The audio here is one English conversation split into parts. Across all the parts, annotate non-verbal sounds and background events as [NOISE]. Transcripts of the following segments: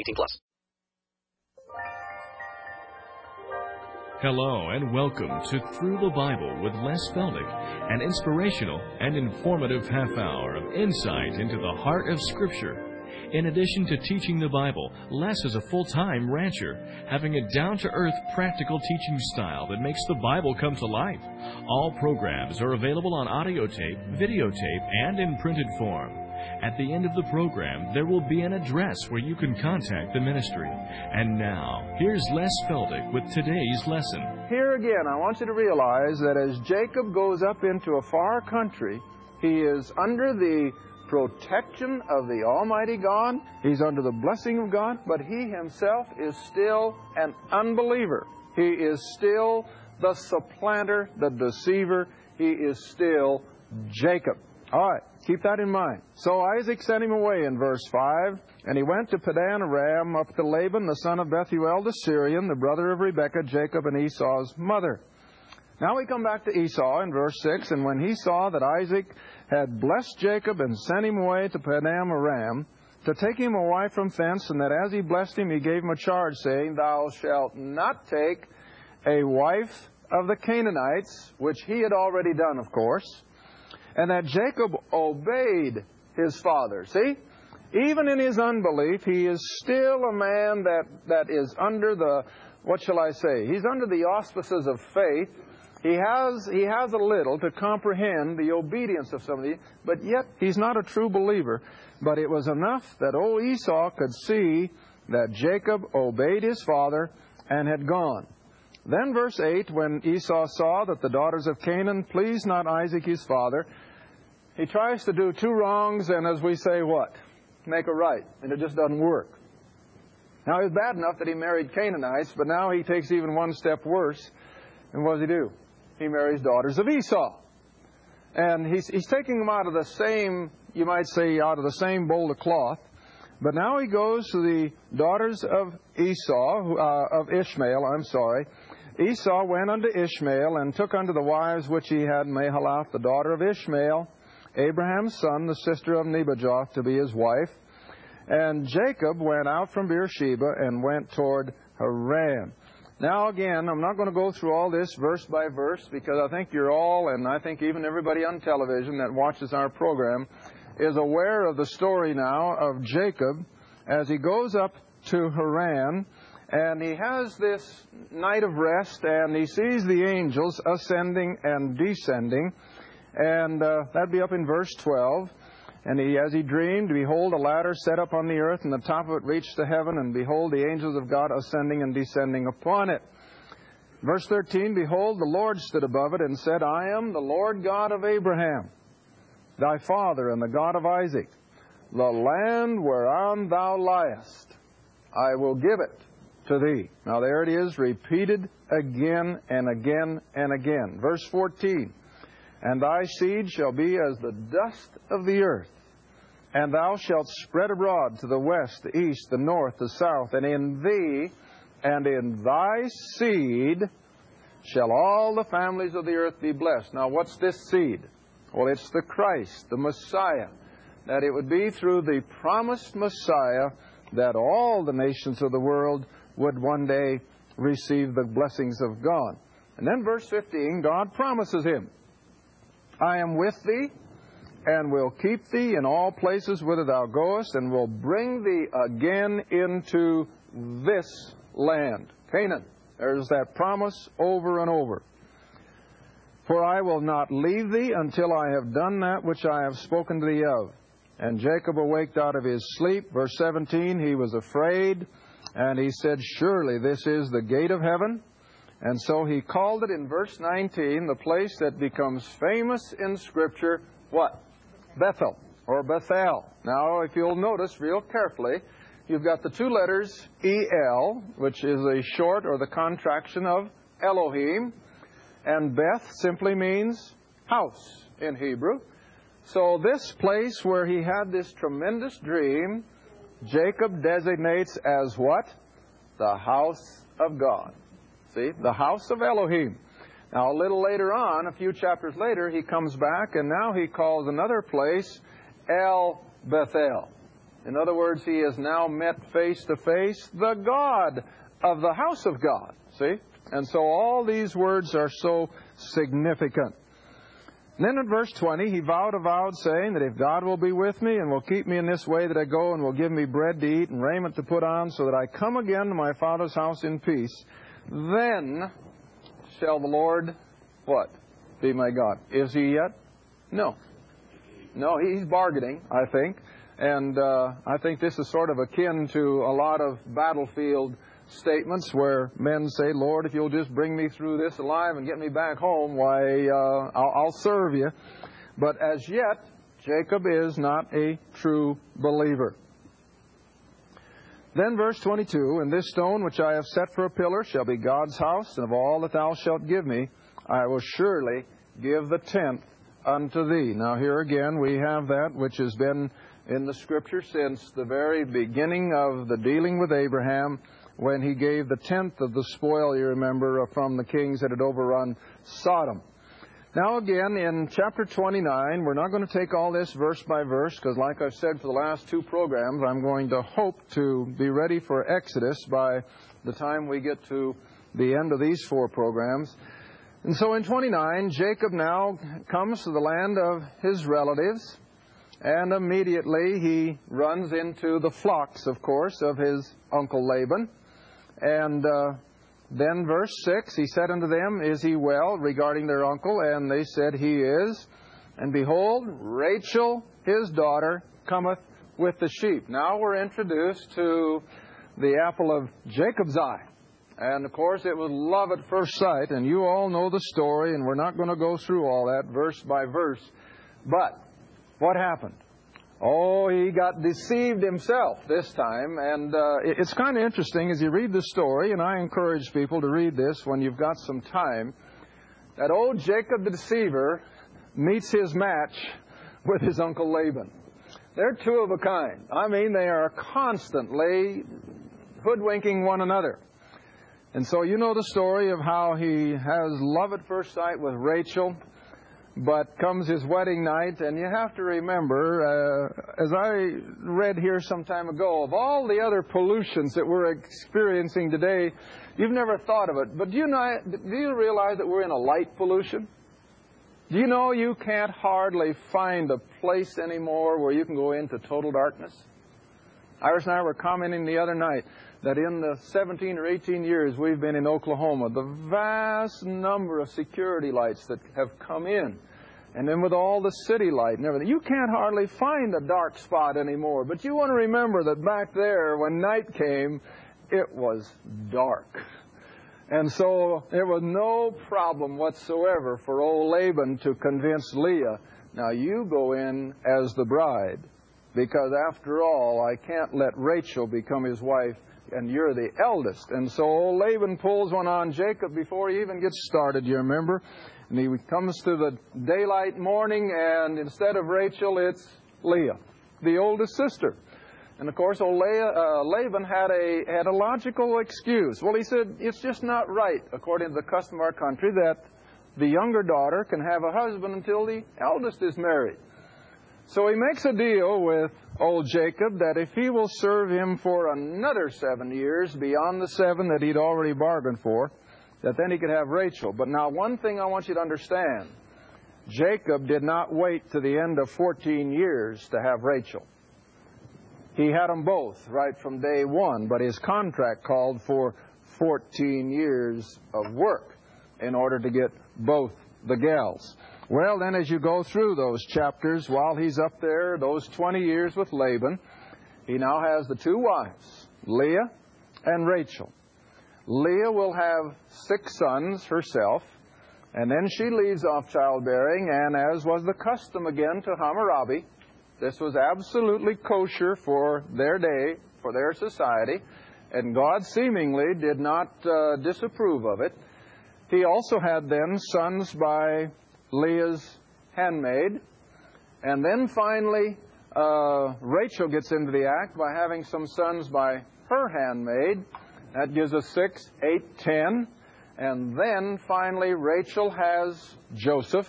18 plus. Hello and welcome to Through the Bible with Les Feldick, an inspirational and informative half hour of insight into the heart of Scripture. In addition to teaching the Bible, Les is a full time rancher, having a down to earth, practical teaching style that makes the Bible come to life. All programs are available on audio tape, videotape, and in printed form. At the end of the program, there will be an address where you can contact the ministry. And now, here's Les Feldick with today's lesson. Here again, I want you to realize that as Jacob goes up into a far country, he is under the protection of the Almighty God. He's under the blessing of God, but he himself is still an unbeliever. He is still the supplanter, the deceiver. He is still Jacob. All right, keep that in mind. So Isaac sent him away in verse 5, and he went to Padan Aram up to Laban, the son of Bethuel the Syrian, the brother of Rebekah, Jacob, and Esau's mother. Now we come back to Esau in verse 6, and when he saw that Isaac had blessed Jacob and sent him away to Padan Aram to take him a wife from thence, and that as he blessed him, he gave him a charge, saying, Thou shalt not take a wife of the Canaanites, which he had already done, of course, and that Jacob obeyed his father. See? Even in his unbelief, he is still a man that, that is under the, what shall I say? He's under the auspices of faith. He has, he has a little to comprehend the obedience of somebody, but yet he's not a true believer. But it was enough that old Esau could see that Jacob obeyed his father and had gone. Then, verse 8, when Esau saw that the daughters of Canaan pleased not Isaac his father, he tries to do two wrongs and, as we say, what? Make a right. And it just doesn't work. Now, it's bad enough that he married Canaanites, but now he takes even one step worse. And what does he do? He marries daughters of Esau. And he's, he's taking them out of the same, you might say, out of the same bowl of cloth. But now he goes to the daughters of Esau, uh, of Ishmael, I'm sorry. Esau went unto Ishmael and took unto the wives which he had Mahalath, the daughter of Ishmael, Abraham's son, the sister of Nebajoth, to be his wife. And Jacob went out from Beersheba and went toward Haran. Now, again, I'm not going to go through all this verse by verse because I think you're all, and I think even everybody on television that watches our program, is aware of the story now of Jacob as he goes up to Haran and he has this night of rest and he sees the angels ascending and descending. And uh, that'd be up in verse 12. And he, as he dreamed, behold, a ladder set up on the earth, and the top of it reached to heaven, and behold, the angels of God ascending and descending upon it. Verse 13, behold, the Lord stood above it and said, I am the Lord God of Abraham, thy father, and the God of Isaac. The land whereon thou liest, I will give it to thee. Now there it is, repeated again and again and again. Verse 14, and thy seed shall be as the dust of the earth, and thou shalt spread abroad to the west, the east, the north, the south, and in thee and in thy seed shall all the families of the earth be blessed. Now, what's this seed? Well, it's the Christ, the Messiah. That it would be through the promised Messiah that all the nations of the world would one day receive the blessings of God. And then, verse 15, God promises him I am with thee, and will keep thee in all places whither thou goest, and will bring thee again into this land, Canaan. There's that promise over and over. For I will not leave thee until I have done that which I have spoken to thee of. And Jacob awaked out of his sleep. Verse 17, he was afraid, and he said, Surely this is the gate of heaven. And so he called it in verse 19, the place that becomes famous in Scripture, what? Bethel or Bethel. Now, if you'll notice real carefully, you've got the two letters El, which is a short or the contraction of Elohim, and Beth simply means house in Hebrew. So this place where he had this tremendous dream, Jacob designates as what? The house of God. See? The house of Elohim. Now, a little later on, a few chapters later, he comes back and now he calls another place El Bethel. In other words, he has now met face to face the God of the house of God. See? And so all these words are so significant. And then in verse 20, he vowed a vow saying that if God will be with me and will keep me in this way that I go and will give me bread to eat and raiment to put on so that I come again to my father's house in peace, then shall the Lord, what? Be my God. Is he yet? No. No, he's bargaining, I think. And uh, I think this is sort of akin to a lot of battlefield statements where men say, Lord, if you'll just bring me through this alive and get me back home, why, uh, I'll, I'll serve you. But as yet, Jacob is not a true believer. Then verse 22, And this stone which I have set for a pillar shall be God's house, and of all that thou shalt give me, I will surely give the tenth unto thee. Now here again we have that which has been in the scripture since the very beginning of the dealing with Abraham when he gave the tenth of the spoil, you remember, from the kings that had overrun Sodom. Now, again, in chapter 29, we're not going to take all this verse by verse because, like I've said for the last two programs, I'm going to hope to be ready for Exodus by the time we get to the end of these four programs. And so in 29, Jacob now comes to the land of his relatives, and immediately he runs into the flocks, of course, of his uncle Laban. And uh, then, verse 6 He said unto them, Is he well? regarding their uncle. And they said, He is. And behold, Rachel, his daughter, cometh with the sheep. Now we're introduced to the apple of Jacob's eye. And of course, it was love at first sight, and you all know the story, and we're not going to go through all that verse by verse. But what happened? Oh, he got deceived himself this time. And uh, it's kind of interesting as you read the story, and I encourage people to read this when you've got some time, that old Jacob the deceiver meets his match with his uncle Laban. They're two of a kind. I mean, they are constantly hoodwinking one another. And so you know the story of how he has love at first sight with Rachel but comes his wedding night, and you have to remember, uh, as I read here some time ago, of all the other pollutions that we're experiencing today, you've never thought of it. But do you, know, do you realize that we're in a light pollution? Do you know you can't hardly find a place anymore where you can go into total darkness? Iris and I were commenting the other night that in the 17 or 18 years we've been in Oklahoma, the vast number of security lights that have come in and then with all the city light and everything, you can't hardly find a dark spot anymore. But you want to remember that back there, when night came, it was dark. And so it was no problem whatsoever for old Laban to convince Leah, now you go in as the bride, because after all, I can't let Rachel become his wife, and you're the eldest. And so old Laban pulls one on Jacob before he even gets started, you remember? And he comes to the daylight morning, and instead of Rachel, it's Leah, the oldest sister. And of course, old Leah, uh, Laban had a, had a logical excuse. Well, he said, it's just not right, according to the custom of our country, that the younger daughter can have a husband until the eldest is married. So he makes a deal with old Jacob that if he will serve him for another seven years beyond the seven that he'd already bargained for, that then he could have Rachel. But now, one thing I want you to understand Jacob did not wait to the end of 14 years to have Rachel. He had them both right from day one, but his contract called for 14 years of work in order to get both the gals. Well, then, as you go through those chapters, while he's up there, those 20 years with Laban, he now has the two wives, Leah and Rachel. Leah will have six sons herself, and then she leaves off childbearing, and as was the custom again to Hammurabi, this was absolutely kosher for their day, for their society, and God seemingly did not uh, disapprove of it. He also had then sons by Leah's handmaid, and then finally uh, Rachel gets into the act by having some sons by her handmaid. That gives us six, eight, ten. And then finally, Rachel has Joseph.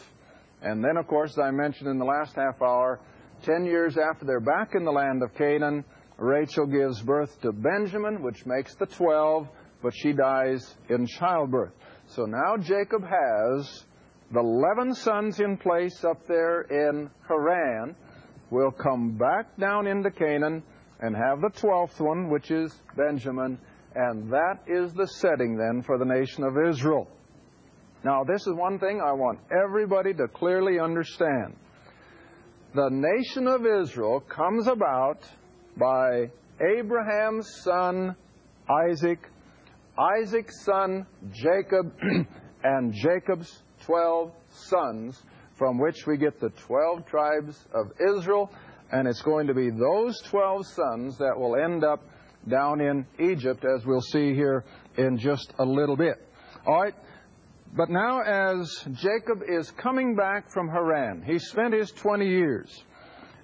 And then, of course, as I mentioned in the last half hour, ten years after they're back in the land of Canaan, Rachel gives birth to Benjamin, which makes the twelve, but she dies in childbirth. So now Jacob has the eleven sons in place up there in Haran. We'll come back down into Canaan and have the twelfth one, which is Benjamin, and that is the setting then for the nation of Israel. Now, this is one thing I want everybody to clearly understand. The nation of Israel comes about by Abraham's son Isaac, Isaac's son Jacob, [CLEARS THROAT] and Jacob's 12 sons, from which we get the 12 tribes of Israel, and it's going to be those 12 sons that will end up down in Egypt, as we'll see here in just a little bit. All right. But now, as Jacob is coming back from Haran, he spent his 20 years.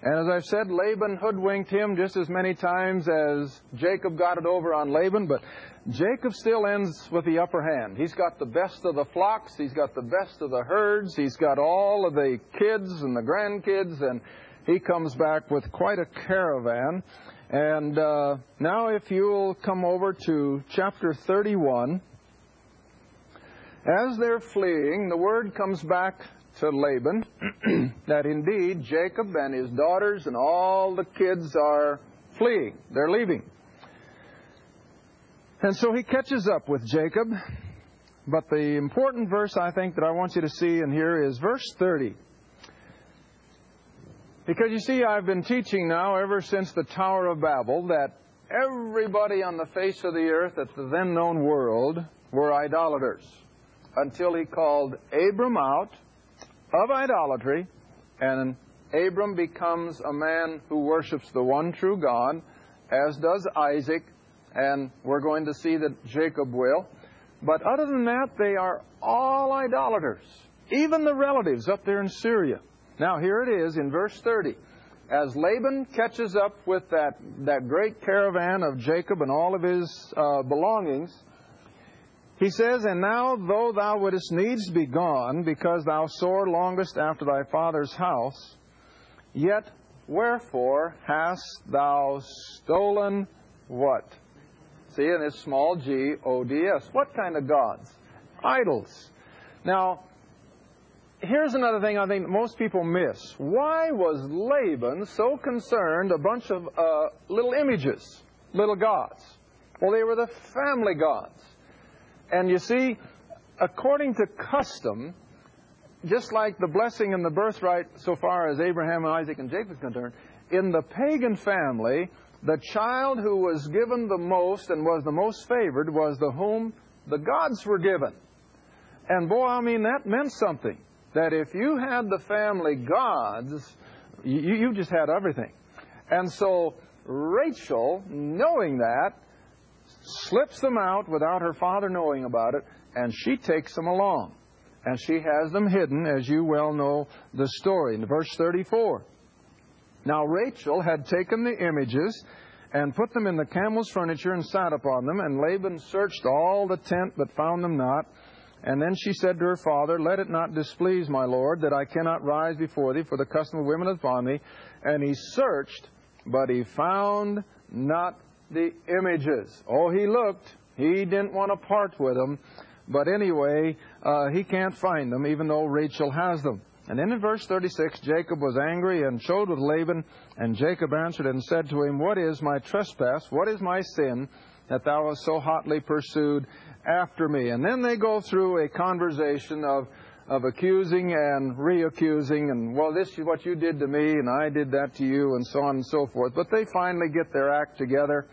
And as I've said, Laban hoodwinked him just as many times as Jacob got it over on Laban, but Jacob still ends with the upper hand. He's got the best of the flocks, he's got the best of the herds, he's got all of the kids and the grandkids, and he comes back with quite a caravan. And uh, now, if you'll come over to chapter 31. As they're fleeing, the word comes back to Laban [CLEARS THROAT] that indeed Jacob and his daughters and all the kids are fleeing. They're leaving. And so he catches up with Jacob. But the important verse I think that I want you to see and hear is verse 30. Because you see, I've been teaching now ever since the Tower of Babel that everybody on the face of the earth at the then known world were idolaters until he called Abram out of idolatry, and Abram becomes a man who worships the one true God, as does Isaac, and we're going to see that Jacob will. But other than that, they are all idolaters, even the relatives up there in Syria. Now, here it is in verse 30. As Laban catches up with that, that great caravan of Jacob and all of his uh, belongings, he says, And now, though thou wouldest needs be gone, because thou sore longest after thy father's house, yet wherefore hast thou stolen what? See, in this small g, O D S. What kind of gods? Idols. Now, here's another thing I think most people miss. Why was Laban so concerned a bunch of uh, little images, little gods? Well, they were the family gods. And you see, according to custom, just like the blessing and the birthright so far as Abraham and Isaac and Jacob is concerned, in the pagan family, the child who was given the most and was the most favored was the whom the gods were given. And boy, I mean, that meant something that if you had the family gods, you, you just had everything. And so Rachel, knowing that, slips them out without her father knowing about it, and she takes them along. And she has them hidden, as you well know the story. In verse 34. Now Rachel had taken the images and put them in the camel's furniture and sat upon them, and Laban searched all the tent but found them not. And then she said to her father, Let it not displease my lord that I cannot rise before thee, for the custom of women is upon me. And he searched, but he found not the images. Oh, he looked. He didn't want to part with them. But anyway, uh, he can't find them, even though Rachel has them. And then in verse 36, Jacob was angry and showed with Laban, and Jacob answered and said to him, What is my trespass? What is my sin that thou hast so hotly pursued after me. And then they go through a conversation of, of accusing and reaccusing, and, well, this is what you did to me, and I did that to you, and so on and so forth. But they finally get their act together,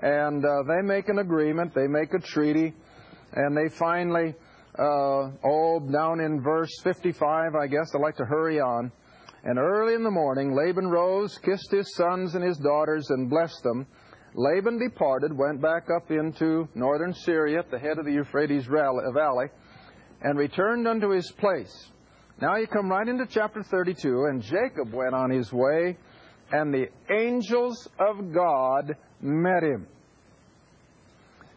and uh, they make an agreement, they make a treaty, and they finally, uh, oh, down in verse 55, I guess, I like to hurry on. And early in the morning, Laban rose, kissed his sons and his daughters, and blessed them. Laban departed, went back up into northern Syria at the head of the Euphrates Valley, and returned unto his place. Now you come right into chapter 32, and Jacob went on his way, and the angels of God met him.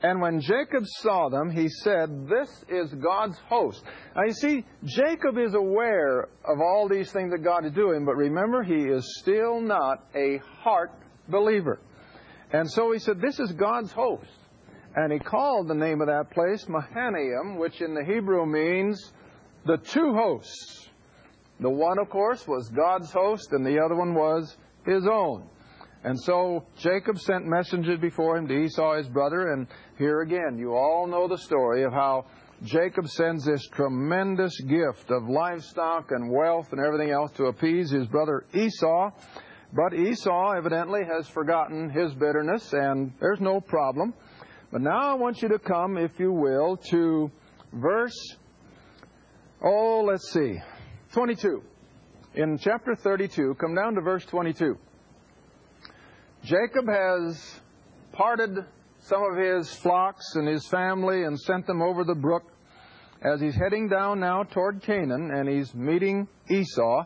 And when Jacob saw them, he said, This is God's host. Now you see, Jacob is aware of all these things that God is doing, but remember, he is still not a heart believer. And so he said, This is God's host. And he called the name of that place Mahanaim, which in the Hebrew means the two hosts. The one, of course, was God's host, and the other one was his own. And so Jacob sent messengers before him to Esau, his brother, and here again, you all know the story of how Jacob sends this tremendous gift of livestock and wealth and everything else to appease his brother Esau. But Esau evidently has forgotten his bitterness, and there's no problem. But now I want you to come, if you will, to verse, oh, let's see, 22. In chapter 32, come down to verse 22. Jacob has parted some of his flocks and his family and sent them over the brook as he's heading down now toward Canaan and he's meeting Esau.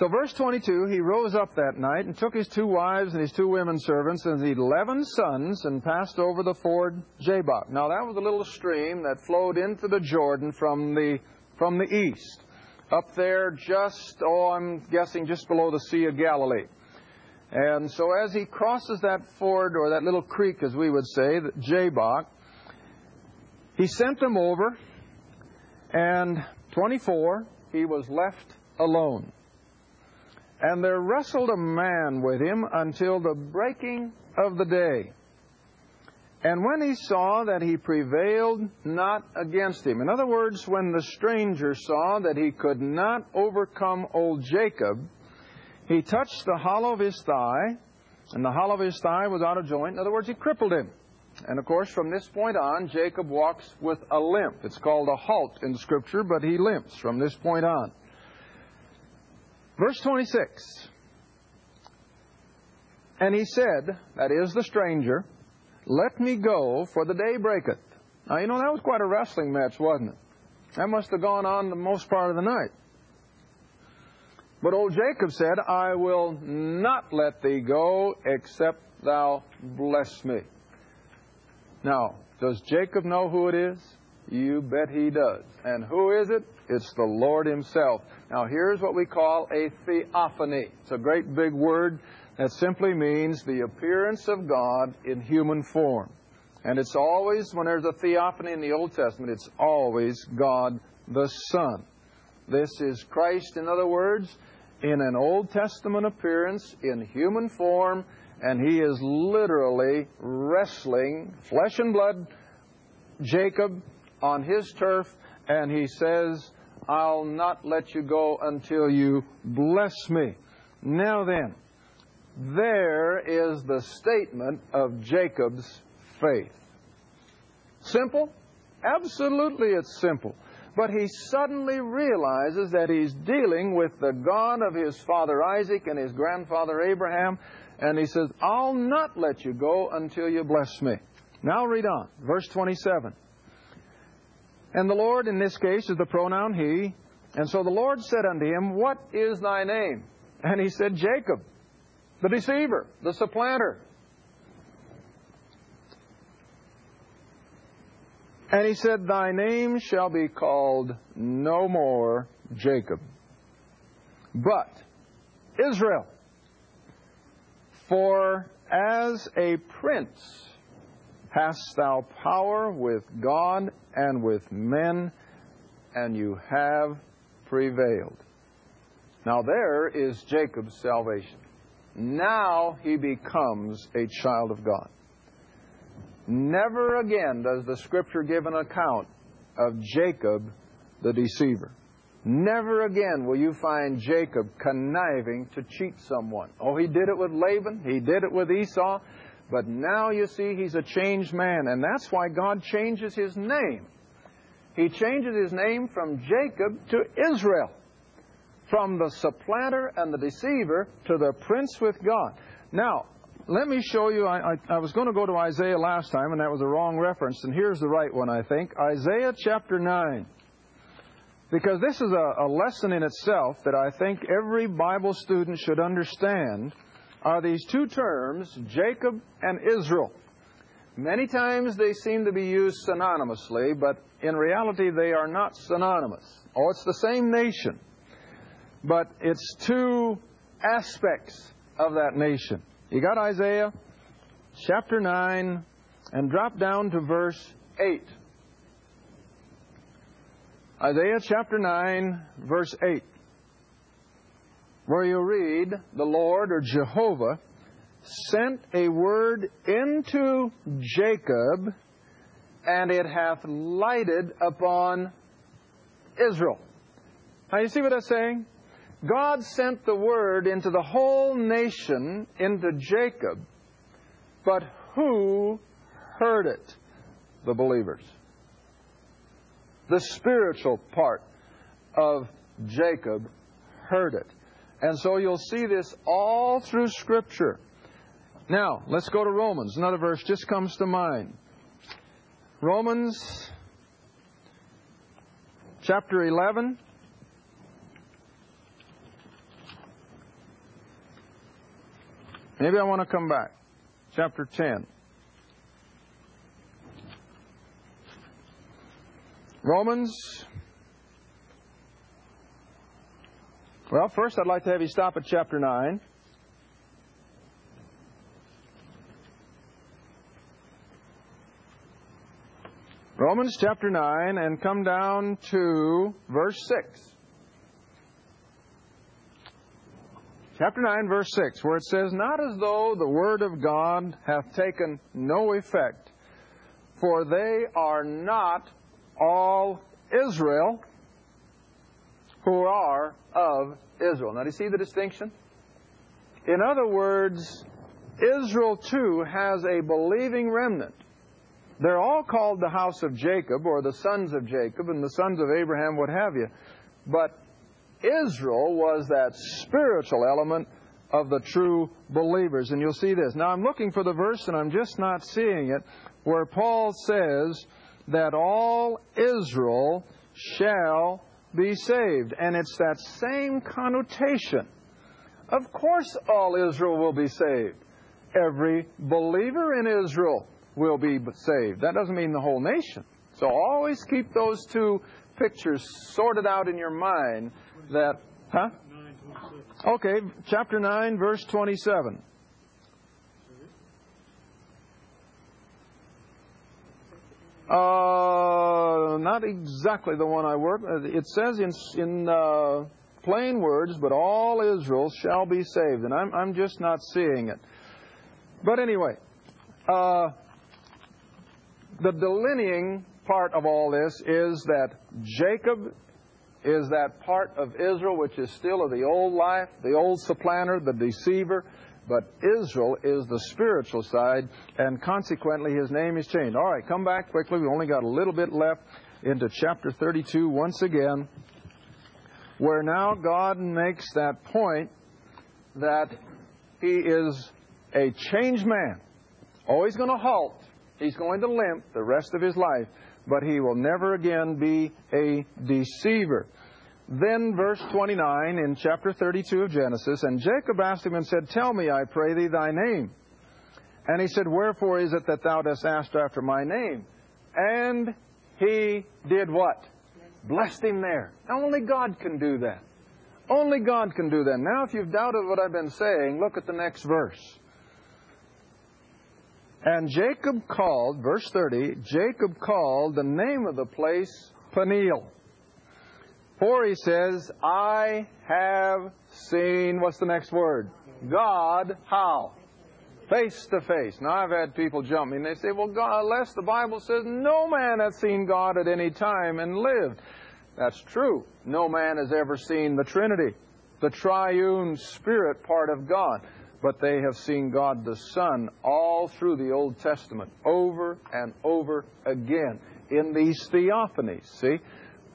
So, verse 22 he rose up that night and took his two wives and his two women servants and his eleven sons and passed over the ford Jabbok. Now, that was a little stream that flowed into the Jordan from the, from the east. Up there, just, oh, I'm guessing just below the Sea of Galilee. And so as he crosses that ford, or that little creek, as we would say, Jabbok, he sent them over, and 24, he was left alone. And there wrestled a man with him until the breaking of the day. And when he saw that he prevailed not against him, in other words, when the stranger saw that he could not overcome old Jacob, he touched the hollow of his thigh, and the hollow of his thigh was out of joint. In other words, he crippled him. And of course, from this point on, Jacob walks with a limp. It's called a halt in Scripture, but he limps from this point on. Verse 26. And he said, that is the stranger, Let me go, for the day breaketh. Now, you know, that was quite a wrestling match, wasn't it? That must have gone on the most part of the night. But old Jacob said, I will not let thee go except thou bless me. Now, does Jacob know who it is? You bet he does. And who is it? It's the Lord himself. Now, here's what we call a theophany. It's a great big word that simply means the appearance of God in human form. And it's always, when there's a theophany in the Old Testament, it's always God the Son. This is Christ, in other words, in an Old Testament appearance in human form, and he is literally wrestling flesh and blood Jacob on his turf, and he says, I'll not let you go until you bless me. Now then, there is the statement of Jacob's faith. Simple? Absolutely, it's simple. But he suddenly realizes that he's dealing with the God of his father Isaac and his grandfather Abraham, and he says, I'll not let you go until you bless me. Now read on, verse 27. And the Lord, in this case, is the pronoun he. And so the Lord said unto him, What is thy name? And he said, Jacob, the deceiver, the supplanter. And he said, Thy name shall be called no more Jacob, but Israel. For as a prince hast thou power with God and with men, and you have prevailed. Now there is Jacob's salvation. Now he becomes a child of God. Never again does the Scripture give an account of Jacob the deceiver. Never again will you find Jacob conniving to cheat someone. Oh, he did it with Laban, he did it with Esau, but now you see he's a changed man, and that's why God changes his name. He changes his name from Jacob to Israel, from the supplanter and the deceiver to the prince with God. Now, let me show you. I, I, I was going to go to Isaiah last time, and that was a wrong reference. And here's the right one, I think. Isaiah chapter 9. Because this is a, a lesson in itself that I think every Bible student should understand are these two terms, Jacob and Israel. Many times they seem to be used synonymously, but in reality they are not synonymous. Oh, it's the same nation, but it's two aspects of that nation. You got Isaiah chapter 9 and drop down to verse 8. Isaiah chapter 9, verse 8, where you read, The Lord or Jehovah sent a word into Jacob, and it hath lighted upon Israel. Now you see what I'm saying? God sent the word into the whole nation, into Jacob, but who heard it? The believers. The spiritual part of Jacob heard it. And so you'll see this all through Scripture. Now, let's go to Romans. Another verse just comes to mind. Romans chapter 11. Maybe I want to come back. Chapter 10. Romans. Well, first I'd like to have you stop at chapter 9. Romans chapter 9 and come down to verse 6. Chapter 9, verse 6, where it says, Not as though the word of God hath taken no effect, for they are not all Israel who are of Israel. Now, do you see the distinction? In other words, Israel too has a believing remnant. They're all called the house of Jacob or the sons of Jacob and the sons of Abraham, what have you. But Israel was that spiritual element of the true believers. And you'll see this. Now, I'm looking for the verse and I'm just not seeing it where Paul says that all Israel shall be saved. And it's that same connotation. Of course, all Israel will be saved. Every believer in Israel will be saved. That doesn't mean the whole nation. So always keep those two pictures sorted out in your mind that, huh? Okay, chapter 9, verse 27. Uh, not exactly the one I work. Uh, it says in in uh, plain words, but all Israel shall be saved, and I'm I'm just not seeing it. But anyway, uh, the delineating part of all this is that Jacob is that part of Israel which is still of the old life, the old supplanter, the deceiver, but Israel is the spiritual side, and consequently his name is changed. All right, come back quickly. We only got a little bit left into chapter 32 once again, where now God makes that point that he is a changed man. Always going to halt. He's going to limp the rest of his life, but he will never again be a deceiver. Then, verse 29 in chapter 32 of Genesis, and Jacob asked him and said, Tell me, I pray thee, thy name. And he said, Wherefore is it that thou dost ask after my name? And he did what? Blessed him there. Only God can do that. Only God can do that. Now, if you've doubted what I've been saying, look at the next verse. And Jacob called, verse 30, Jacob called the name of the place Peniel. For he says, I have seen, what's the next word? God, how? Face to face. Now I've had people jump me and they say, well, God, unless the Bible says no man hath seen God at any time and lived. That's true. No man has ever seen the Trinity, the triune spirit part of God. But they have seen God the Son all through the Old Testament, over and over again in these theophanies. See?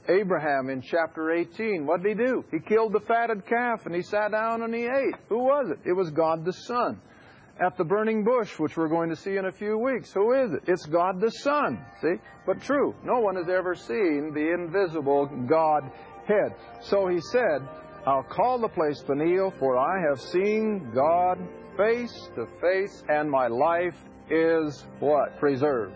Abraham in chapter 18, what did he do? He killed the fatted calf and he sat down and he ate. Who was it? It was God the Son. at the burning bush, which we're going to see in a few weeks. Who is it? It's God the Son. See? But true, no one has ever seen the invisible Godhead. So he said, I'll call the place Peniel, for I have seen God face to face, and my life is what? Preserved.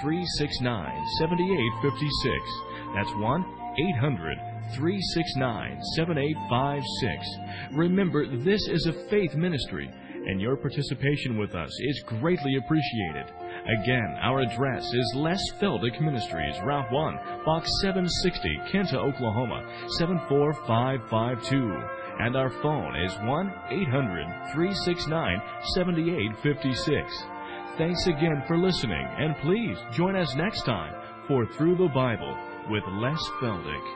369 7856. That's 1 800 369 7856. Remember, this is a faith ministry, and your participation with us is greatly appreciated. Again, our address is Les Feldick Ministries, Route 1, Box 760, Kinta, Oklahoma 74552. And our phone is 1 800 369 7856. Thanks again for listening, and please join us next time for Through the Bible with Les Feldick.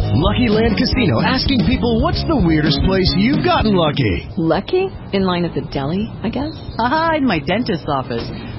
Lucky Land Casino asking people what's the weirdest place you've gotten lucky? Lucky? In line at the deli, I guess? Aha, in my dentist's office.